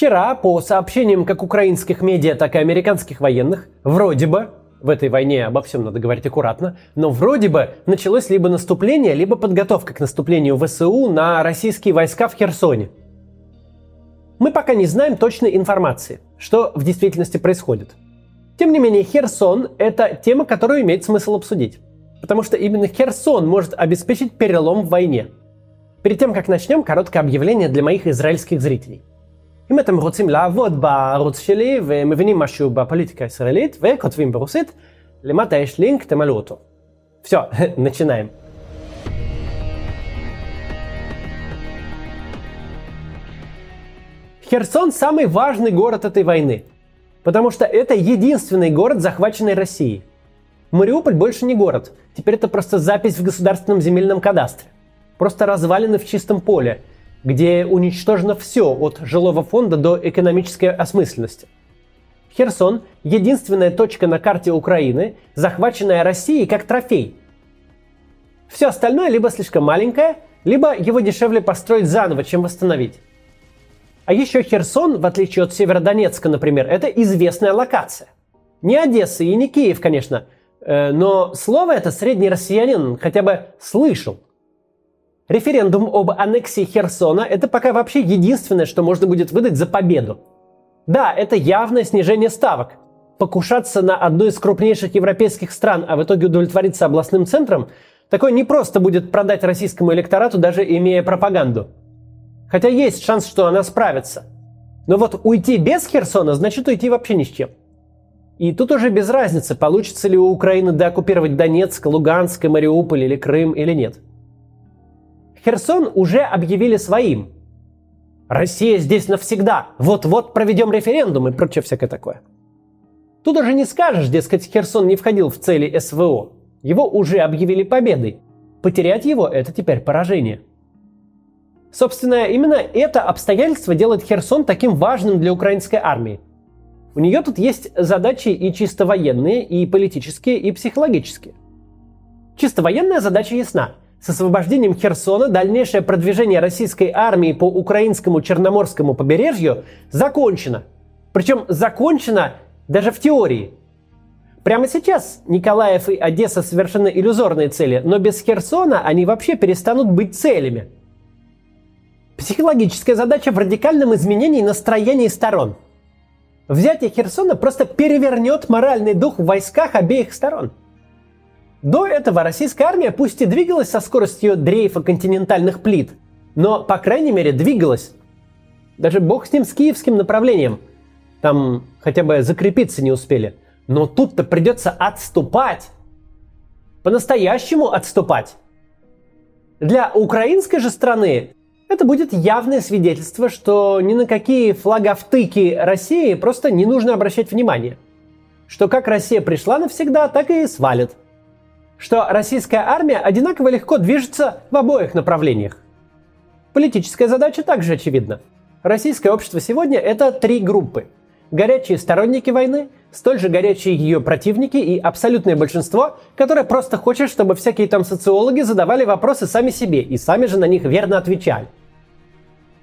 Вчера, по сообщениям как украинских медиа, так и американских военных, вроде бы, в этой войне обо всем надо говорить аккуратно, но вроде бы началось либо наступление, либо подготовка к наступлению ВСУ на российские войска в Херсоне. Мы пока не знаем точной информации, что в действительности происходит. Тем не менее, Херсон – это тема, которую имеет смысл обсудить. Потому что именно Херсон может обеспечить перелом в войне. Перед тем, как начнем, короткое объявление для моих израильских зрителей. אם אתם רוצים לעבוד בערוץ שלי ומבינים משהו בפוליטיקה הישראלית וכותבים ברוסית, למטה יש לינק, תמלאו אותו. Все, начинаем. Херсон самый важный город этой войны, потому что это единственный город, захваченный Россией. Мариуполь больше не город, теперь это просто запись в государственном земельном кадастре. Просто развалины в чистом поле, где уничтожено все от жилого фонда до экономической осмысленности. Херсон – единственная точка на карте Украины, захваченная Россией как трофей. Все остальное либо слишком маленькое, либо его дешевле построить заново, чем восстановить. А еще Херсон, в отличие от Северодонецка, например, это известная локация. Не Одесса и не Киев, конечно, э, но слово это средний россиянин хотя бы слышал – Референдум об аннексии Херсона – это пока вообще единственное, что можно будет выдать за победу. Да, это явное снижение ставок. Покушаться на одну из крупнейших европейских стран, а в итоге удовлетвориться областным центром, такое не просто будет продать российскому электорату, даже имея пропаганду. Хотя есть шанс, что она справится. Но вот уйти без Херсона значит уйти вообще ни с чем. И тут уже без разницы, получится ли у Украины деоккупировать Донецк, Луганск, Мариуполь или Крым или нет – Херсон уже объявили своим. Россия здесь навсегда. Вот-вот проведем референдум и прочее всякое такое. Тут уже не скажешь, дескать, Херсон не входил в цели СВО. Его уже объявили победой. Потерять его – это теперь поражение. Собственно, именно это обстоятельство делает Херсон таким важным для украинской армии. У нее тут есть задачи и чисто военные, и политические, и психологические. Чисто военная задача ясна – с освобождением Херсона дальнейшее продвижение российской армии по украинскому Черноморскому побережью закончено. Причем закончено даже в теории. Прямо сейчас Николаев и Одесса совершенно иллюзорные цели, но без Херсона они вообще перестанут быть целями. Психологическая задача в радикальном изменении настроений сторон. Взятие Херсона просто перевернет моральный дух в войсках обеих сторон – до этого российская армия пусть и двигалась со скоростью дрейфа континентальных плит, но, по крайней мере, двигалась. Даже бог с ним с киевским направлением. Там хотя бы закрепиться не успели. Но тут-то придется отступать. По-настоящему отступать. Для украинской же страны это будет явное свидетельство, что ни на какие флаговтыки России просто не нужно обращать внимание. Что как Россия пришла навсегда, так и свалит что российская армия одинаково легко движется в обоих направлениях. Политическая задача также очевидна. Российское общество сегодня – это три группы. Горячие сторонники войны, столь же горячие ее противники и абсолютное большинство, которое просто хочет, чтобы всякие там социологи задавали вопросы сами себе и сами же на них верно отвечали.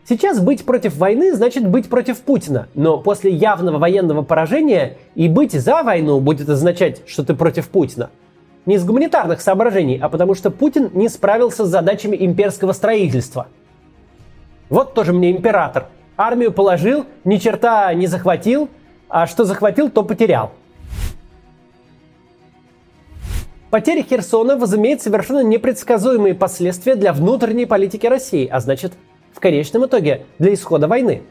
Сейчас быть против войны значит быть против Путина, но после явного военного поражения и быть за войну будет означать, что ты против Путина – не из гуманитарных соображений, а потому что Путин не справился с задачами имперского строительства. Вот тоже мне император. Армию положил, ни черта не захватил, а что захватил, то потерял. Потеря Херсона возымеет совершенно непредсказуемые последствия для внутренней политики России, а значит, в конечном итоге, для исхода войны.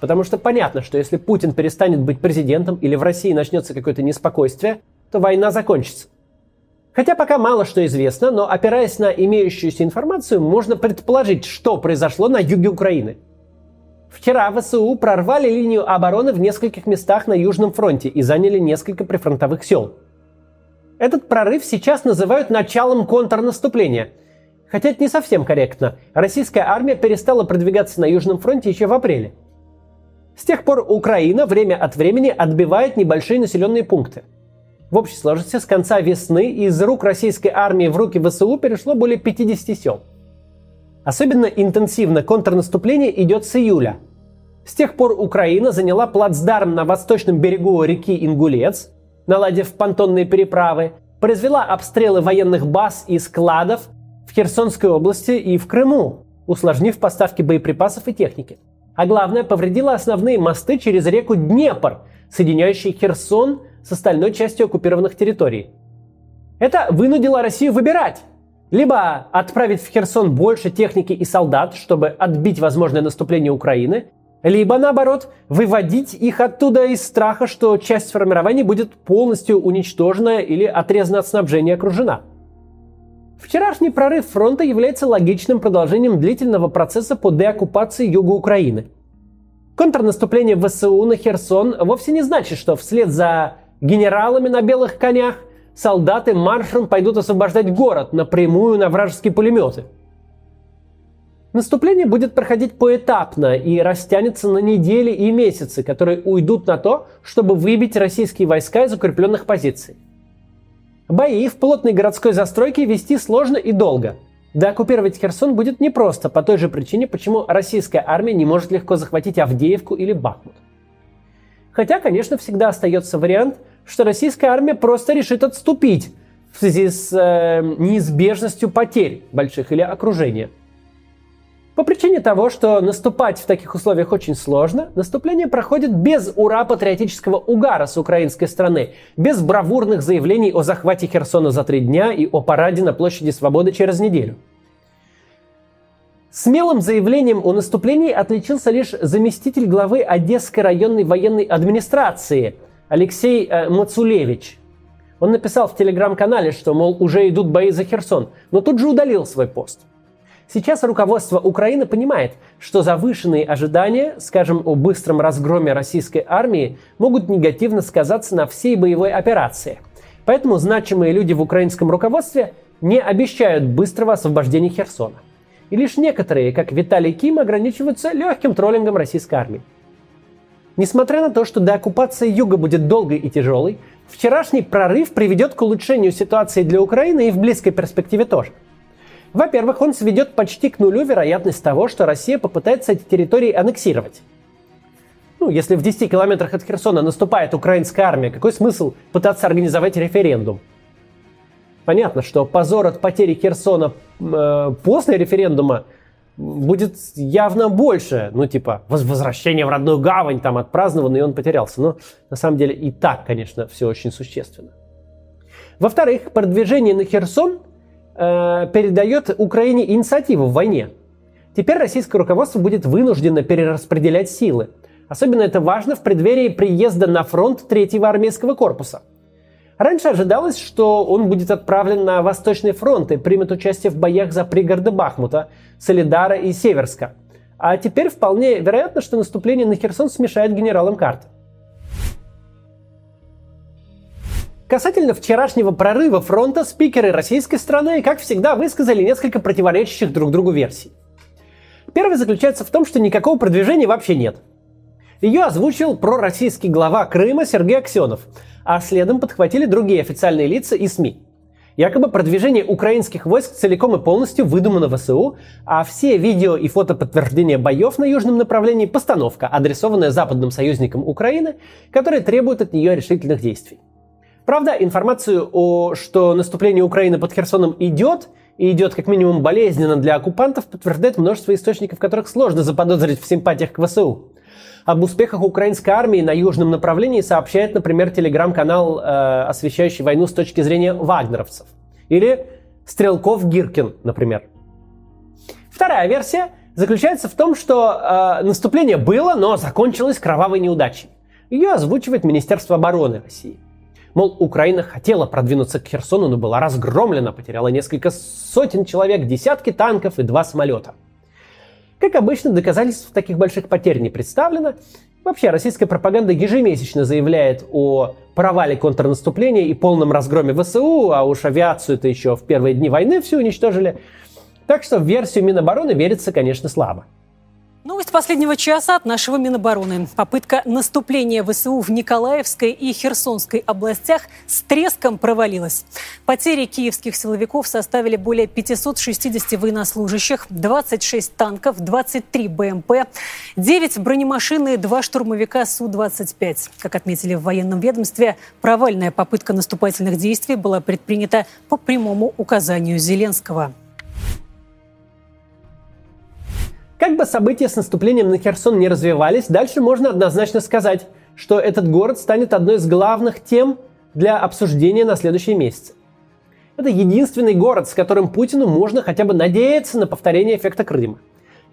Потому что понятно, что если Путин перестанет быть президентом или в России начнется какое-то неспокойствие, то война закончится. Хотя пока мало что известно, но опираясь на имеющуюся информацию, можно предположить, что произошло на юге Украины. Вчера ВСУ прорвали линию обороны в нескольких местах на Южном фронте и заняли несколько прифронтовых сел. Этот прорыв сейчас называют началом контрнаступления. Хотя это не совсем корректно. Российская армия перестала продвигаться на Южном фронте еще в апреле. С тех пор Украина время от времени отбивает небольшие населенные пункты – в общей сложности с конца весны из рук российской армии в руки ВСУ перешло более 50 сел. Особенно интенсивно контрнаступление идет с июля. С тех пор Украина заняла плацдарм на восточном берегу реки Ингулец, наладив понтонные переправы, произвела обстрелы военных баз и складов в Херсонской области и в Крыму, усложнив поставки боеприпасов и техники. А главное, повредила основные мосты через реку Днепр, соединяющие Херсон с остальной частью оккупированных территорий. Это вынудило Россию выбирать. Либо отправить в Херсон больше техники и солдат, чтобы отбить возможное наступление Украины, либо, наоборот, выводить их оттуда из страха, что часть формирования будет полностью уничтожена или отрезана от снабжения окружена. Вчерашний прорыв фронта является логичным продолжением длительного процесса по деоккупации юга Украины. Контрнаступление ВСУ на Херсон вовсе не значит, что вслед за генералами на белых конях солдаты маршем пойдут освобождать город напрямую на вражеские пулеметы – Наступление будет проходить поэтапно и растянется на недели и месяцы, которые уйдут на то, чтобы выбить российские войска из укрепленных позиций. Бои в плотной городской застройке вести сложно и долго. Да оккупировать Херсон будет непросто по той же причине, почему российская армия не может легко захватить Авдеевку или Бахмут. Хотя, конечно, всегда остается вариант, что российская армия просто решит отступить в связи с э, неизбежностью потерь больших или окружения – по причине того, что наступать в таких условиях очень сложно, наступление проходит без ура-патриотического угара с украинской стороны, без бравурных заявлений о захвате Херсона за три дня и о параде на площади Свободы через неделю. Смелым заявлением о наступлении отличился лишь заместитель главы Одесской районной военной администрации Алексей э, Мацулевич. Он написал в телеграм-канале, что, мол, уже идут бои за Херсон, но тут же удалил свой пост. Сейчас руководство Украины понимает, что завышенные ожидания, скажем, о быстром разгроме российской армии, могут негативно сказаться на всей боевой операции. Поэтому значимые люди в украинском руководстве не обещают быстрого освобождения Херсона. И лишь некоторые, как Виталий Ким, ограничиваются легким троллингом российской армии. Несмотря на то, что деоккупация юга будет долгой и тяжелой, вчерашний прорыв приведет к улучшению ситуации для Украины и в близкой перспективе тоже – во-первых, он сведет почти к нулю вероятность того, что Россия попытается эти территории аннексировать. Ну, если в 10 километрах от Херсона наступает украинская армия, какой смысл пытаться организовать референдум? Понятно, что позор от потери Херсона э, после референдума будет явно больше. Ну, типа, возвращение в родную гавань там отпраздновано, и он потерялся. Но на самом деле и так, конечно, все очень существенно. Во-вторых, продвижение на Херсон э, передает Украине инициативу в войне. Теперь российское руководство будет вынуждено перераспределять силы. Особенно это важно в преддверии приезда на фронт Третьего армейского корпуса. Раньше ожидалось, что он будет отправлен на Восточный фронт и примет участие в боях за пригороды Бахмута, Солидара и Северска. А теперь вполне вероятно, что наступление на Херсон смешает генералам карты. Касательно вчерашнего прорыва фронта, спикеры российской страны, как всегда, высказали несколько противоречащих друг другу версий. Первая заключается в том, что никакого продвижения вообще нет. Ее озвучил пророссийский глава Крыма Сергей Аксенов, а следом подхватили другие официальные лица и СМИ. Якобы продвижение украинских войск целиком и полностью выдумано ВСУ, а все видео и фото подтверждения боев на южном направлении – постановка, адресованная западным союзникам Украины, которые требуют от нее решительных действий. Правда, информацию о, что наступление Украины под Херсоном идет, и идет как минимум болезненно для оккупантов, подтверждает множество источников, которых сложно заподозрить в симпатиях к ВСУ. Об успехах украинской армии на южном направлении сообщает, например, телеграм-канал, э, освещающий войну с точки зрения вагнеровцев. Или Стрелков Гиркин, например. Вторая версия заключается в том, что э, наступление было, но закончилось кровавой неудачей. Ее озвучивает Министерство обороны России. Мол, Украина хотела продвинуться к Херсону, но была разгромлена, потеряла несколько сотен человек, десятки танков и два самолета. Как обычно, доказательств таких больших потерь не представлено. Вообще, российская пропаганда ежемесячно заявляет о провале контрнаступления и полном разгроме ВСУ, а уж авиацию это еще в первые дни войны все уничтожили. Так что в версию Минобороны верится, конечно, слабо. Новость последнего часа от нашего Минобороны. Попытка наступления ВСУ в Николаевской и Херсонской областях с треском провалилась. Потери киевских силовиков составили более 560 военнослужащих, 26 танков, 23 БМП, 9 бронемашин и 2 штурмовика Су-25. Как отметили в военном ведомстве, провальная попытка наступательных действий была предпринята по прямому указанию Зеленского. Как бы события с наступлением на Херсон не развивались, дальше можно однозначно сказать, что этот город станет одной из главных тем для обсуждения на следующие месяцы. Это единственный город, с которым Путину можно хотя бы надеяться на повторение эффекта Крыма.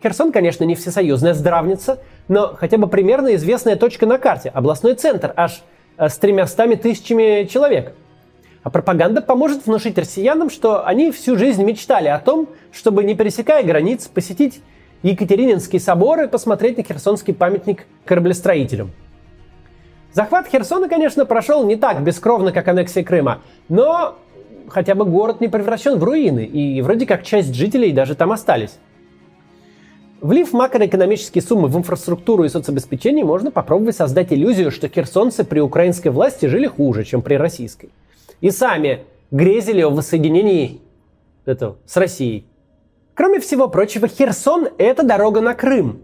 Херсон, конечно, не всесоюзная здравница, но хотя бы примерно известная точка на карте, областной центр, аж э, с тремястами тысячами человек. А пропаганда поможет внушить россиянам, что они всю жизнь мечтали о том, чтобы, не пересекая границ, посетить Екатерининский собор и посмотреть на Херсонский памятник кораблестроителям. Захват Херсона, конечно, прошел не так бескровно, как аннексия Крыма, но хотя бы город не превращен в руины, и вроде как часть жителей даже там остались. Влив макроэкономические суммы в инфраструктуру и соцобеспечение, можно попробовать создать иллюзию, что херсонцы при украинской власти жили хуже, чем при российской. И сами грезили о воссоединении этого, с Россией. Кроме всего прочего, Херсон – это дорога на Крым.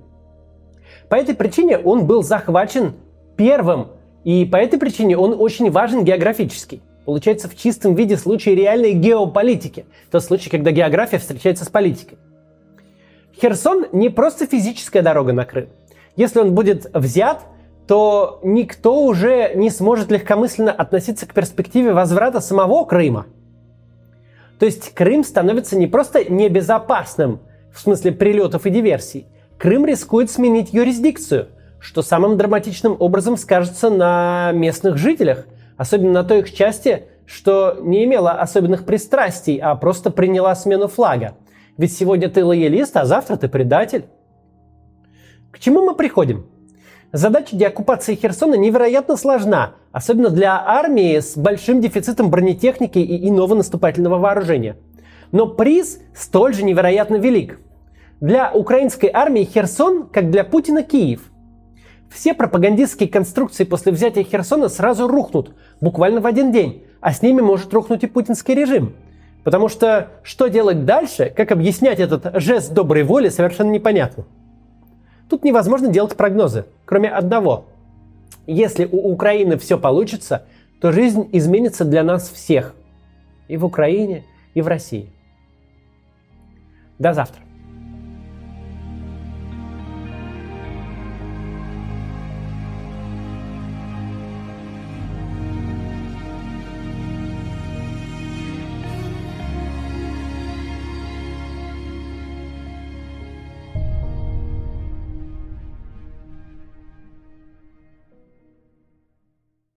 По этой причине он был захвачен первым, и по этой причине он очень важен географически. Получается в чистом виде случай реальной геополитики. Тот случай, когда география встречается с политикой. Херсон не просто физическая дорога на Крым. Если он будет взят, то никто уже не сможет легкомысленно относиться к перспективе возврата самого Крыма – то есть Крым становится не просто небезопасным в смысле прилетов и диверсий. Крым рискует сменить юрисдикцию, что самым драматичным образом скажется на местных жителях, особенно на той их части, что не имела особенных пристрастий, а просто приняла смену флага. Ведь сегодня ты лоялист, а завтра ты предатель. К чему мы приходим? Задача деоккупации Херсона невероятно сложна, особенно для армии с большим дефицитом бронетехники и иного наступательного вооружения. Но приз столь же невероятно велик. Для украинской армии Херсон, как для Путина Киев. Все пропагандистские конструкции после взятия Херсона сразу рухнут, буквально в один день, а с ними может рухнуть и путинский режим. Потому что что делать дальше, как объяснять этот жест доброй воли, совершенно непонятно. Тут невозможно делать прогнозы, кроме одного. Если у Украины все получится, то жизнь изменится для нас всех. И в Украине, и в России. До завтра.